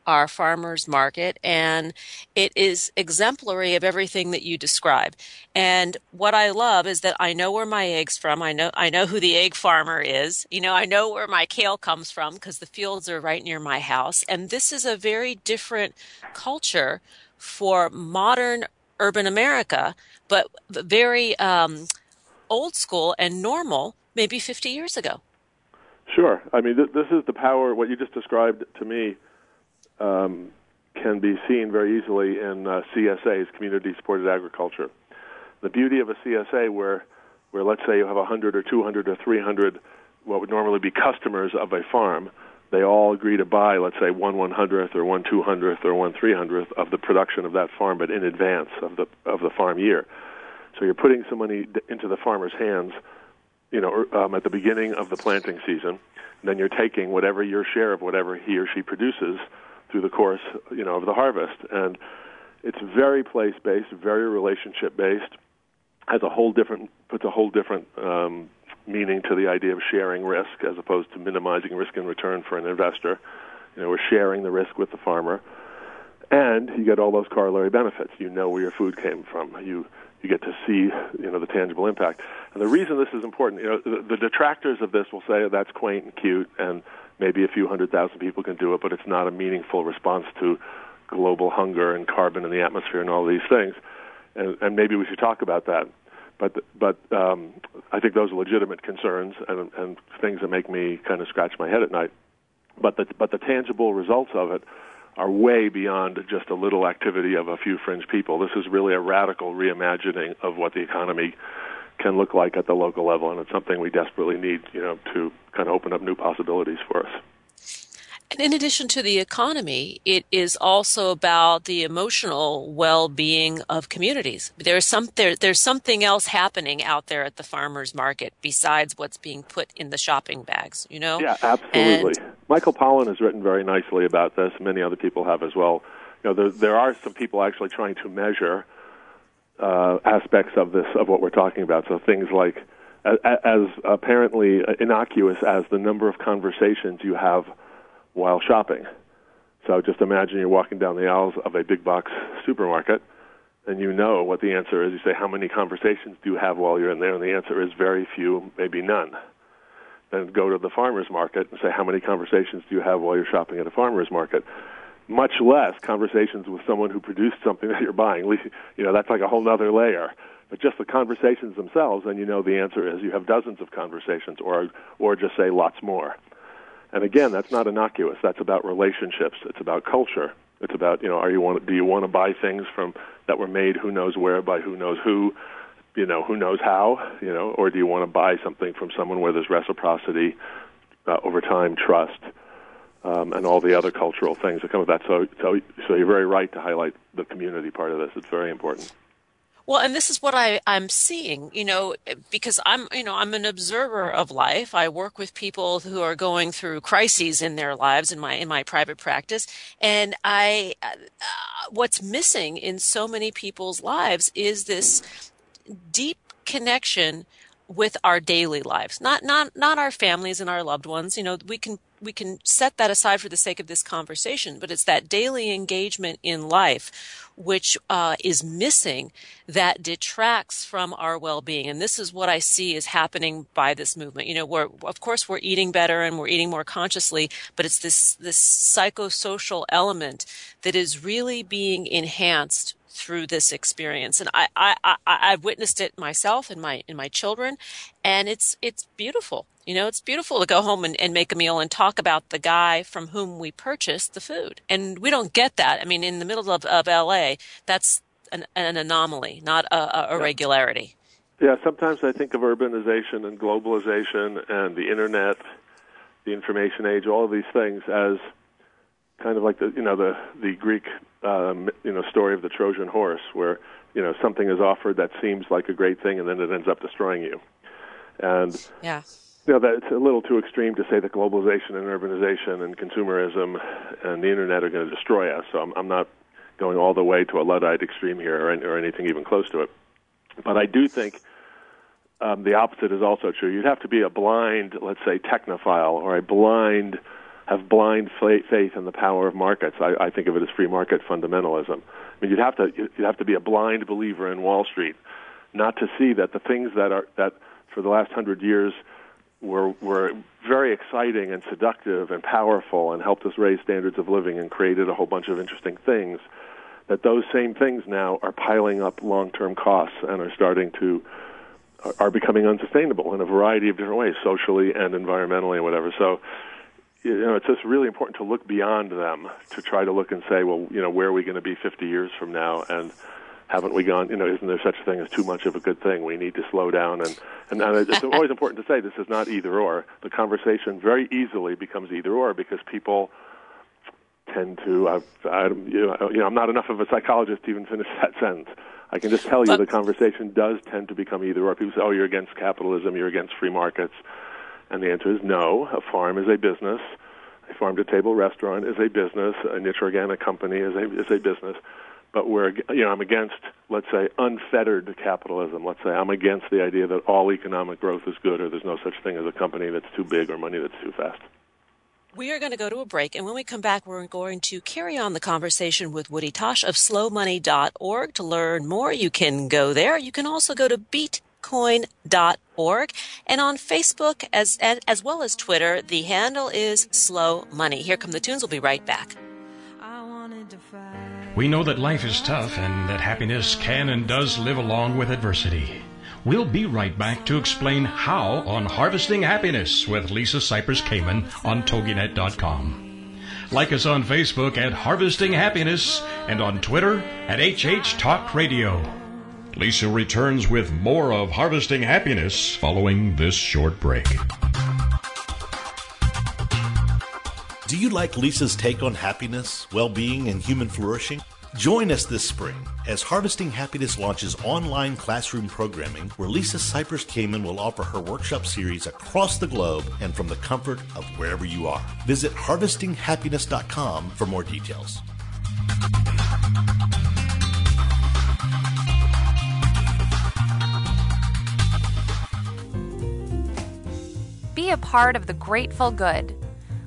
our farmers market and it is exemplary of everything that you describe. And what I love is that I know where my eggs from. I know I know who the egg farmer is. You know, I know where my kale comes from because the fields are right near my house. And this is a very different culture for modern urban America, but very um, old school and normal maybe 50 years ago. Sure. I mean, th- this is the power. What you just described to me um, can be seen very easily in uh, CSAs, community supported agriculture. The beauty of a CSA, where where let's say you have 100 or 200 or 300, what would normally be customers of a farm, they all agree to buy, let's say, one one hundredth or one two hundredth or one three hundredth of the production of that farm, but in advance of the of the farm year. So you're putting some money into the farmer's hands, you know, um, at the beginning of the planting season. And then you're taking whatever your share of whatever he or she produces through the course, you know, of the harvest. And it's very place based, very relationship based. Has a whole different puts a whole different um, meaning to the idea of sharing risk as opposed to minimizing risk in return for an investor. You know, we're sharing the risk with the farmer, and you get all those corollary benefits. You know where your food came from. You you get to see you know the tangible impact. And the reason this is important, you know, the, the detractors of this will say that's quaint and cute, and maybe a few hundred thousand people can do it, but it's not a meaningful response to global hunger and carbon in the atmosphere and all these things. And, and maybe we should talk about that. But but um, I think those are legitimate concerns and, and things that make me kind of scratch my head at night. But the but the tangible results of it are way beyond just a little activity of a few fringe people. This is really a radical reimagining of what the economy can look like at the local level, and it's something we desperately need, you know, to kind of open up new possibilities for us. And in addition to the economy, it is also about the emotional well-being of communities. There's some there, there's something else happening out there at the farmers market besides what's being put in the shopping bags. You know? Yeah, absolutely. And, Michael Pollan has written very nicely about this. Many other people have as well. You know, there, there are some people actually trying to measure uh, aspects of this of what we're talking about. So things like as, apparently innocuous as the number of conversations you have while shopping. So just imagine you're walking down the aisles of a big box supermarket and you know what the answer is. You say, How many conversations do you have while you're in there? And the answer is very few, maybe none. Then go to the farmer's market and say, How many conversations do you have while you're shopping at a farmer's market? Much less conversations with someone who produced something that you're buying. You know, that's like a whole other layer. But just the conversations themselves, and you know the answer is you have dozens of conversations, or or just say lots more. And again, that's not innocuous. That's about relationships. It's about culture. It's about you know, are you want do you want to buy things from that were made who knows where by who knows who, you know, who knows how, you know, or do you want to buy something from someone where there's reciprocity, uh, over time, trust, um, and all the other cultural things that come with that. So, so, so you're very right to highlight the community part of this. It's very important. Well, and this is what I, I'm seeing, you know, because I'm, you know, I'm an observer of life. I work with people who are going through crises in their lives in my in my private practice, and I, uh, what's missing in so many people's lives is this deep connection with our daily lives. Not not not our families and our loved ones. You know we can we can set that aside for the sake of this conversation but it's that daily engagement in life which uh, is missing that detracts from our well-being. And this is what i see is happening by this movement. You know we're of course we're eating better and we're eating more consciously but it's this this psychosocial element that is really being enhanced through this experience, and I, I, I I've witnessed it myself and my in my children, and it's it's beautiful. You know, it's beautiful to go home and, and make a meal and talk about the guy from whom we purchased the food. And we don't get that. I mean, in the middle of, of LA, that's an, an anomaly, not a, a, regularity. Yeah, sometimes I think of urbanization and globalization and the internet, the information age, all of these things as kind of like the you know the the Greek um, you know story of the Trojan horse, where you know something is offered that seems like a great thing, and then it ends up destroying you. And yeah, you know that's a little too extreme to say that globalization and urbanization and consumerism and the internet are going to destroy us. So I'm, I'm not going all the way to a luddite extreme here or, or anything even close to it. But I do think um, the opposite is also true. You'd have to be a blind, let's say, technophile or a blind have blind faith in the power of markets. I, I think of it as free market fundamentalism. I mean, you'd have to you'd have to be a blind believer in Wall Street, not to see that the things that are that for the last hundred years were were very exciting and seductive and powerful and helped us raise standards of living and created a whole bunch of interesting things that those same things now are piling up long-term costs and are starting to are becoming unsustainable in a variety of different ways, socially and environmentally and whatever. So, you know, it's just really important to look beyond them to try to look and say, well, you know, where are we going to be 50 years from now? And haven't we gone? You know, isn't there such a thing as too much of a good thing? We need to slow down, and and, and it's always important to say this is not either or. The conversation very easily becomes either or because people tend to. I, I, you know, I'm not enough of a psychologist to even finish that sentence. I can just tell you the conversation does tend to become either or. People say, "Oh, you're against capitalism. You're against free markets," and the answer is no. A farm is a business. A farm to table restaurant is a business. A niche organic company is a is a business but we're you know I'm against let's say unfettered capitalism. Let's say I'm against the idea that all economic growth is good or there's no such thing as a company that's too big or money that's too fast. We are going to go to a break, and when we come back, we're going to carry on the conversation with Woody Tasch of slowmoney.org. To learn more, you can go there. You can also go to beetcoin.org. And on Facebook, as, as well as Twitter, the handle is Slow Money. Here come the tunes. We'll be right back. We know that life is tough and that happiness can and does live along with adversity. We'll be right back to explain how on Harvesting Happiness with Lisa Cypers Kamen on TogiNet.com. Like us on Facebook at Harvesting Happiness and on Twitter at HH Talk Radio. Lisa returns with more of Harvesting Happiness following this short break. Do you like Lisa's take on happiness, well being, and human flourishing? Join us this spring as Harvesting Happiness launches online classroom programming where Lisa Cypers Kamen will offer her workshop series across the globe and from the comfort of wherever you are. Visit harvestinghappiness.com for more details. Be a part of the Grateful Good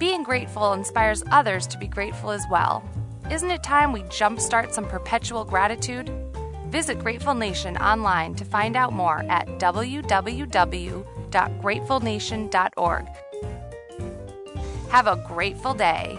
Being grateful inspires others to be grateful as well. Isn't it time we jumpstart some perpetual gratitude? Visit Grateful Nation online to find out more at www.gratefulnation.org. Have a grateful day.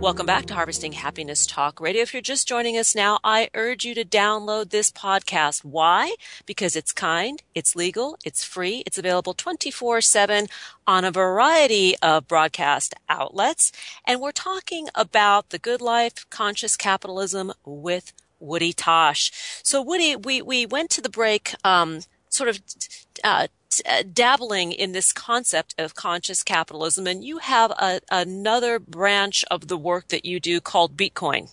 Welcome back to Harvesting Happiness Talk Radio. If you're just joining us now, I urge you to download this podcast. Why? Because it's kind, it's legal, it's free, it's available 24 7 on a variety of broadcast outlets. And we're talking about the good life, conscious capitalism with Woody Tasch. So Woody, we, we went to the break, um, sort of, uh, uh, dabbling in this concept of conscious capitalism, and you have a, another branch of the work that you do called Beetcoin.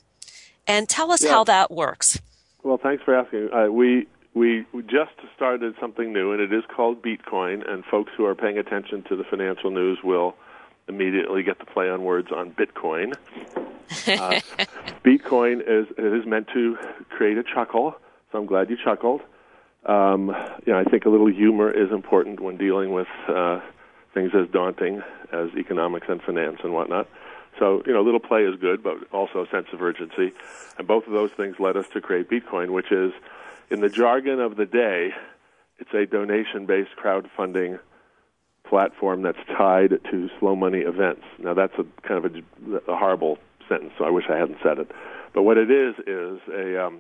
And tell us yeah. how that works. Well, thanks for asking. Uh, we we just started something new, and it is called Beetcoin. And folks who are paying attention to the financial news will immediately get the play on words on Bitcoin. Uh, Beetcoin is it is meant to create a chuckle, so I'm glad you chuckled. Um, you know, I think a little humor is important when dealing with uh, things as daunting as economics and finance and whatnot. So, you know, a little play is good, but also a sense of urgency. And both of those things led us to create Beetcoin, which is, in the jargon of the day, it's a donation based crowdfunding platform that's tied to slow money events. Now, that's a kind of a, a horrible sentence, so I wish I hadn't said it. But what it is, is a. Um,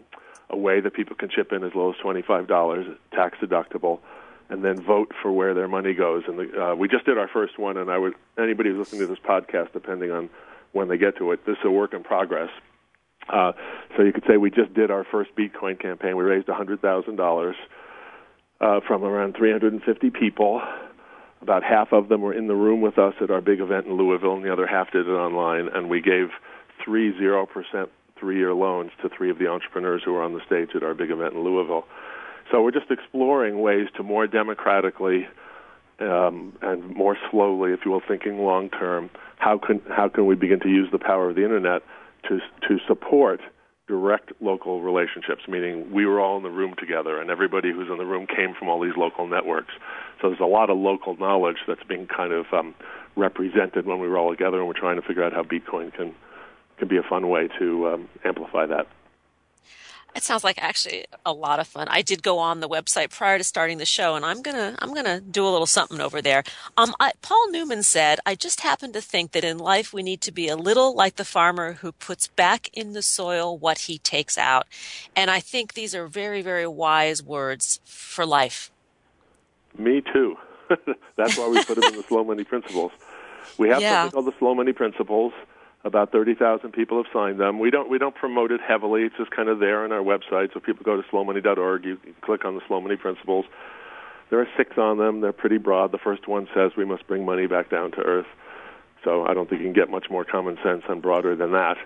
a way that people can chip in as low as $25, tax deductible, and then vote for where their money goes. And the, uh, we just did our first one, and I would anybody who's listening to this podcast, depending on when they get to it, this is a work in progress. Uh, so you could say we just did our first Beetcoin campaign. We raised $100,000 uh, from around 350 people. about half of them were in the room with us at our big event in Louisville, and the other half did it online. And we gave three zero percent three-year loans to three of the entrepreneurs who were on the stage at our big event in Louisville. So we're just exploring ways to more democratically um, and more slowly, if you will, thinking long term. How can how can we begin to use the power of the internet to to support direct local relationships? Meaning, we were all in the room together, and everybody who's in the room came from all these local networks. So there's a lot of local knowledge that's being kind of um, represented when we were all together, and we're trying to figure out how Beetcoin can can be a fun way to um, amplify that. It sounds like actually a lot of fun. I did go on the website prior to starting the show, and I'm gonna I'm gonna do a little something over there. Um, I, Paul Newman said, "I just happen to think that in life we need to be a little like the farmer who puts back in the soil what he takes out," and I think these are very very wise words for life. Me too. That's why we put them in the slow money principles. We have Yeah. something called the slow money principles. About thirty thousand people have signed them. We don't we don't promote it heavily. It's just kind of there on our website. So people go to slowmoney.org. You click on the slow money principles. There are six on them. They're pretty broad. The first one says we must bring money back down to earth. So I don't think you can get much more common sense and broader than that.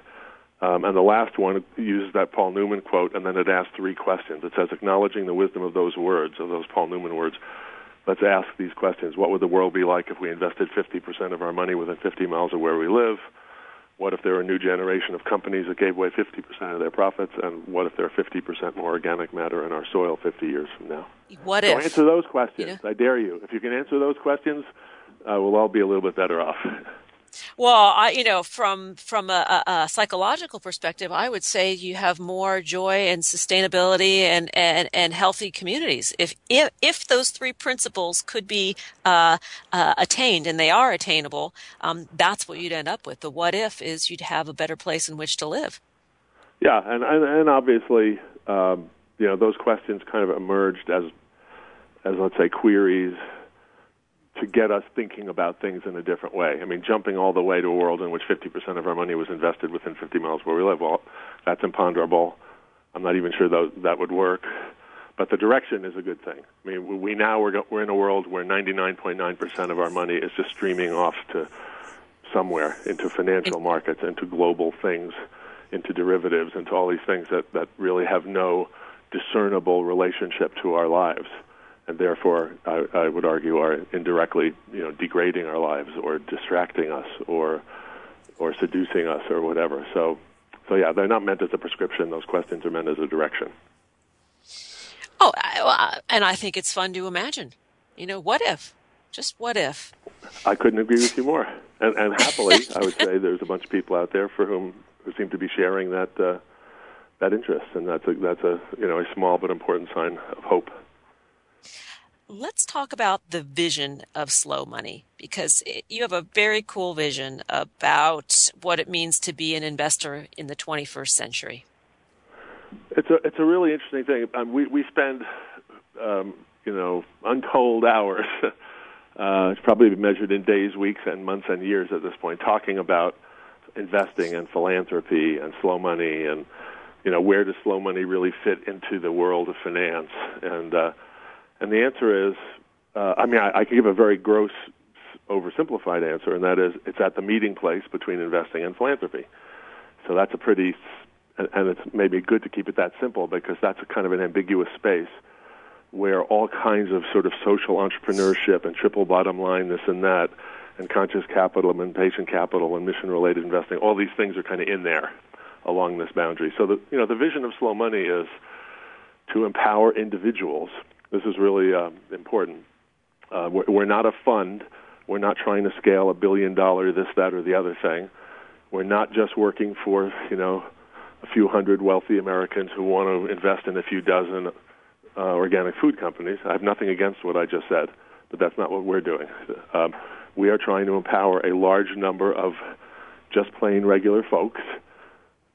Um, and the last one uses that Paul Newman quote, and then it asks three questions. It says, acknowledging the wisdom of those words, of those Paul Newman words, let's ask these questions. What would the world be like if we invested 50% of our money within 50 miles of where we live? What if there are a new generation of companies that gave away 50% of their profits? And what if there are 50% more organic matter in our soil 50 years from now? What so if? answer those questions. You I dare you. If you can answer those questions, uh, we'll all be a little bit better off. Well, I, you know, from from a, a, psychological perspective, I would say you have more joy and sustainability and, and, and healthy communities. If, if if those three principles could be uh, uh, attained, and they are attainable, um, that's what you'd end up with. The what if is you'd have a better place in which to live. Yeah, and and, and obviously, um, you know, those questions kind of emerged as as let's say queries to get us thinking about things in a different way. I mean, jumping all the way to a world in which 50% of our money was invested within 50 miles where we live, well, that's imponderable. I'm not even sure that that would work. But the direction is a good thing. I mean, we now we're, we're in a world where 99.9% of our money is just streaming off to somewhere into financial markets, into global things, into derivatives, into all these things that, that really have no discernible relationship to our lives and therefore I, I would argue are indirectly you know degrading our lives or distracting us or or seducing us or whatever so so yeah they're not meant as a prescription those questions are meant as a direction Oh, I, and I think it's fun to imagine. You know, what if? Just what if? I couldn't agree with you more and and happily I would say there's a bunch of people out there for whom who seem to be sharing that uh, that interest and that's a that's a you know a small but important sign of hope Let's talk about the vision of slow money because it, you have a very cool vision about what it means to be an investor in the 21st century. It's a it's a really interesting thing. Um, we we spend um, you know untold hours. uh, it's probably measured in days, weeks, and months and years at this point, talking about investing and philanthropy and slow money and you know where does slow money really fit into the world of finance and uh, and the answer is uh, I mean I, I can give a very gross oversimplified answer and that is it's at the meeting place between investing and philanthropy. So that's a pretty and, and it's maybe good to keep it that simple because that's a kind of an ambiguous space where all kinds of sort of social entrepreneurship and triple bottom line this and that and conscious capital and patient capital and mission related investing all these things are kind of in there along this boundary. So the you know the vision of slow money is to empower individuals this is really uh, important uh, we're, we're not a fund we're not trying to scale a billion dollar this that or the other thing we're not just working for you know a few hundred wealthy Americans who want to invest in a few dozen uh, organic food companies. I have nothing against what I just said, but that's not what we're doing. Um, we are trying to empower a large number of just plain regular folks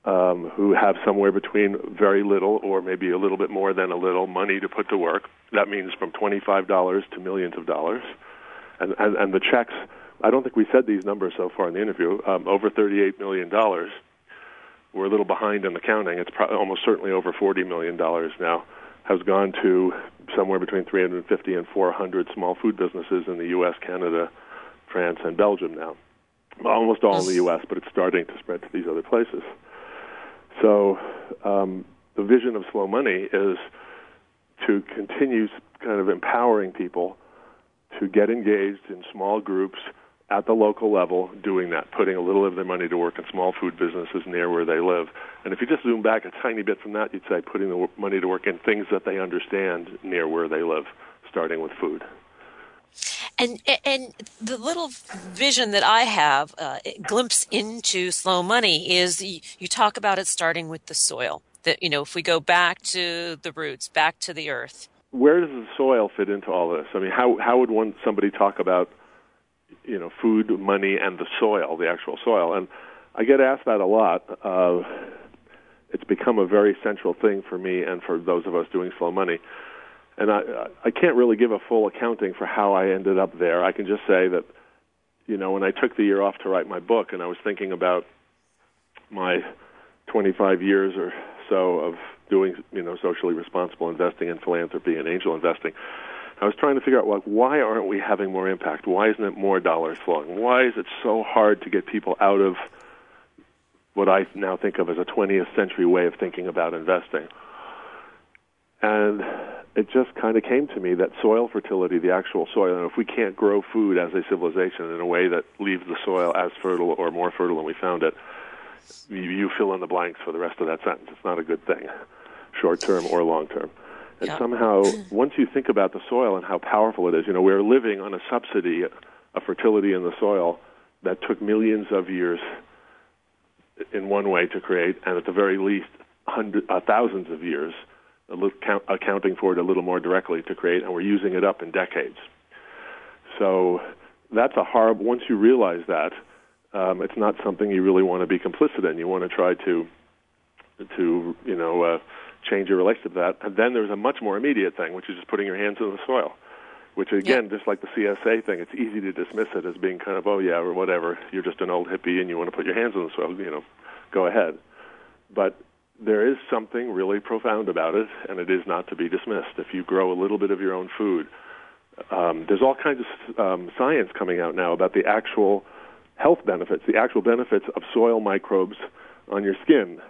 um, who have somewhere between very little or maybe a little bit more than a little money to put to work. That means from $25 to millions of dollars. And, and, and the checks, I don't think we said these numbers so far in the interview, um, over $38 million we're a little behind in the counting. It's pro- almost certainly over $40 million now, has gone to somewhere between 350 and 400 small food businesses in the U.S., Canada, France, and Belgium now. Almost all in the U.S., but it's starting to spread to these other places. So um, the vision of Slow Money is to continue kind of empowering people to get engaged in small groups at the local level doing that, putting a little of their money to work in small food businesses near where they live. And if you just zoom back a tiny bit from that, you'd say putting the money to work in things that they understand near where they live, starting with food. And and the little vision that I have, uh, glimpse into slow money, is you, talk about it starting with the soil. That you know, if we go back to the roots, back to the earth. Where does the soil fit into all this? I mean, how how would one somebody talk about you know food, money, and the soil, the actual soil? And I get asked that a lot. Uh, it's become a very central thing for me and for those of us doing slow money and I I can't really give a full accounting for how I ended up there. I can just say that you know when I took the year off to write my book and I was thinking about my 25 years or so of doing you know socially responsible investing and philanthropy and angel investing. I was trying to figure out like why aren't we having more impact? Why isn't it more dollars flowing? Why is it so hard to get people out of what I now think of as a 20th century way of thinking about investing? And it just kind of came to me that soil fertility, the actual soil, and if we can't grow food as a civilization in a way that leaves the soil as fertile or more fertile than we found it, you, you fill in the blanks for the rest of that sentence. It's not a good thing, short term or long term. And yeah. somehow, once you think about the soil and how powerful it is, you know, we're living on a subsidy of fertility in the soil that took millions of years in one way to create, and at the very least, hundred, uh, thousands of years count, accounting for it a little more directly to create, and we're using it up in decades. So that's a horrible. Once you realize that, um, it's not something you really want to be complicit in. You want to try to, to you know, uh, change your relationship to that. And then there's a much more immediate thing, which is just putting your hands in the soil. Which again, just like the CSA thing, it's easy to dismiss it as being kind of, oh yeah, or whatever. You're just an old hippie and you want to put your hands in the soil. You know, go ahead. But there is something really profound about it, and it is not to be dismissed. If you grow a little bit of your own food, um, there's all kinds of um, science coming out now about the actual health benefits, the actual benefits of soil microbes on your skin.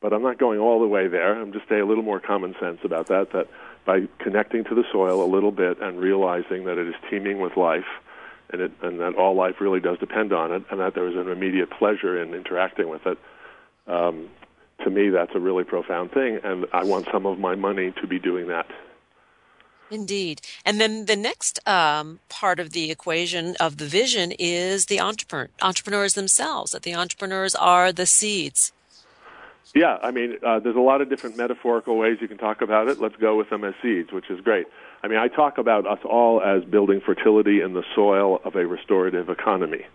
But I'm not going all the way there. I'm just a little more common sense about that. That by connecting to the soil a little bit and realizing that it is teeming with life, and, it, and that all life really does depend on it, and that there is an immediate pleasure in interacting with it. Um, to me, that's a really profound thing, and I want some of my money to be doing that. Indeed. And then the next um, part of the equation of the vision is the entrepreneur, entrepreneurs themselves, that the entrepreneurs are the seeds. Yeah, I mean, uh, there's a lot of different metaphorical ways you can talk about it. Let's go with them as seeds, which is great. I mean, I talk about us all as building fertility in the soil of a restorative economy.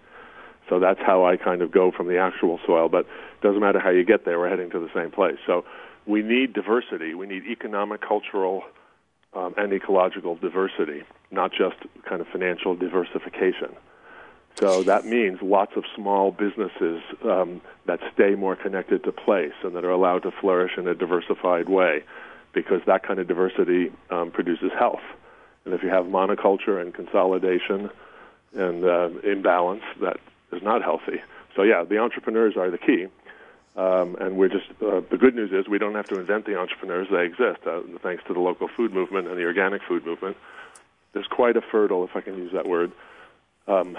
So that's how I kind of go from the actual soil. But doesn't matter how you get there, we're heading to the same place. So we need diversity. We need economic, cultural, um, and ecological diversity, not just kind of financial diversification. So that means lots of small businesses um, that stay more connected to place and that are allowed to flourish in a diversified way, because that kind of diversity um, produces health. And if you have monoculture and consolidation and uh, imbalance, that is not healthy. So yeah, the entrepreneurs are the key. Um, and we're just uh, the good news is we don't have to invent the entrepreneurs; they exist. Uh, thanks to the local food movement and the organic food movement, there's quite a fertile, if I can use that word, um,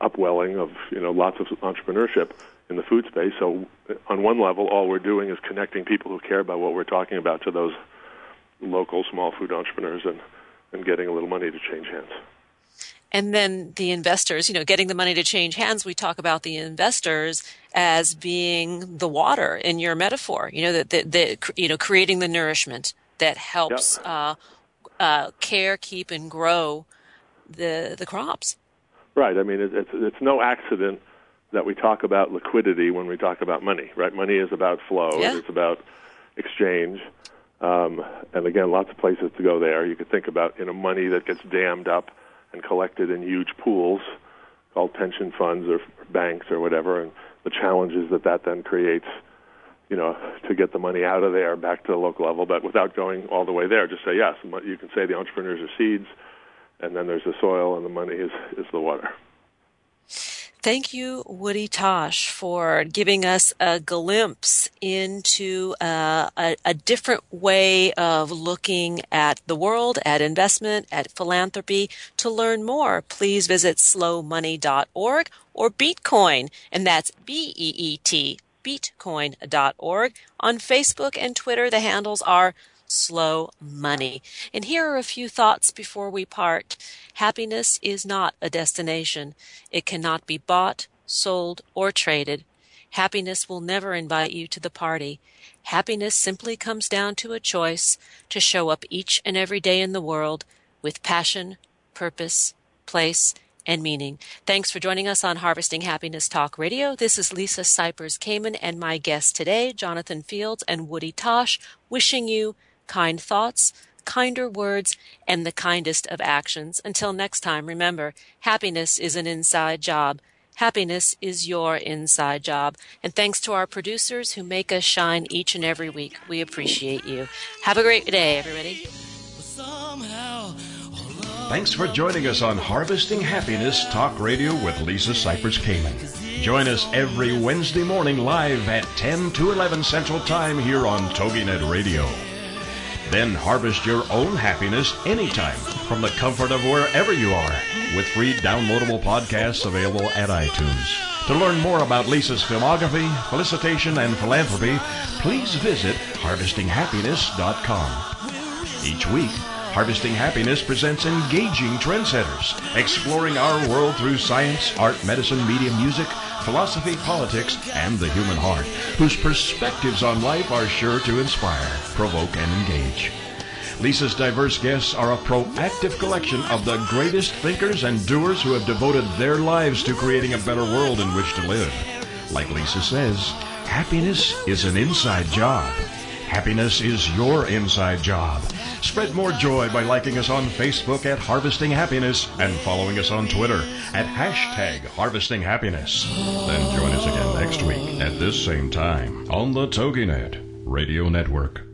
upwelling of you know lots of entrepreneurship in the food space. So on one level, all we're doing is connecting people who care about what we're talking about to those local small food entrepreneurs and and getting a little money to change hands and then the investors, you know, getting the money to change hands, we talk about the investors as being the water in your metaphor, you know, that, that, that you know, creating the nourishment that helps yep. uh, uh, care, keep, and grow the the crops. Right. I mean, it's, it's it's no accident that we talk about liquidity when we talk about money. Right. Money is about flow. Yeah. It's about exchange. Um, and again, lots of places to go there. You could think about you know money that gets dammed up and collected in huge pools called pension funds or banks or whatever, and the challenges that that then creates you know, to get the money out of there back to the local level, but without going all the way there. Just say yes. You can say the entrepreneurs are seeds, and then there's the soil, and the money is is the water. Thank you, Woody Tasch, for giving us a glimpse into uh, a, a, different way of looking at the world, at investment, at philanthropy. To learn more, please visit slowmoney.org or Beetcoin, and that's B E E T, beetcoin.org. On Facebook and Twitter, the handles are slow money. And here are a few thoughts before we part. Happiness is not a destination. It cannot be bought, sold, or traded. Happiness will never invite you to the party. Happiness simply comes down to a choice to show up each and every day in the world with passion, purpose, place, and meaning. Thanks for joining us on Harvesting Happiness Talk Radio. This is Lisa Cypers Kamen and my guests today, Jonathan Fields and Woody Tasch, wishing you kind thoughts, kinder words, and the kindest of actions. Until next time, remember, happiness is an inside job. Happiness is your inside job. And thanks to our producers who make us shine each and every week. We appreciate you. Have a great day, everybody. Thanks for joining us on Harvesting Happiness Talk Radio with Lisa Cypers Kamen. Join us every Wednesday morning live at 10 to 11 Central Time here on TogiNet Radio. Then harvest your own happiness anytime from the comfort of wherever you are with free downloadable podcasts available at iTunes. To learn more about Lisa's filmography, felicitation, and philanthropy, please visit harvestinghappiness.com. Each week, Harvesting Happiness presents engaging trendsetters, exploring our world through science, art, medicine, media, music, philosophy, politics, and the human heart, whose perspectives on life are sure to inspire, provoke, and engage. Lisa's diverse guests are a proactive collection of the greatest thinkers and doers who have devoted their lives to creating a better world in which to live. Like Lisa says, happiness is an inside job. Happiness is your inside job. Spread more joy by liking us on Facebook at Harvesting Happiness and following us on Twitter at hashtag Harvesting Happiness. Then join us again next week at this same time on the TogiNet Radio Network.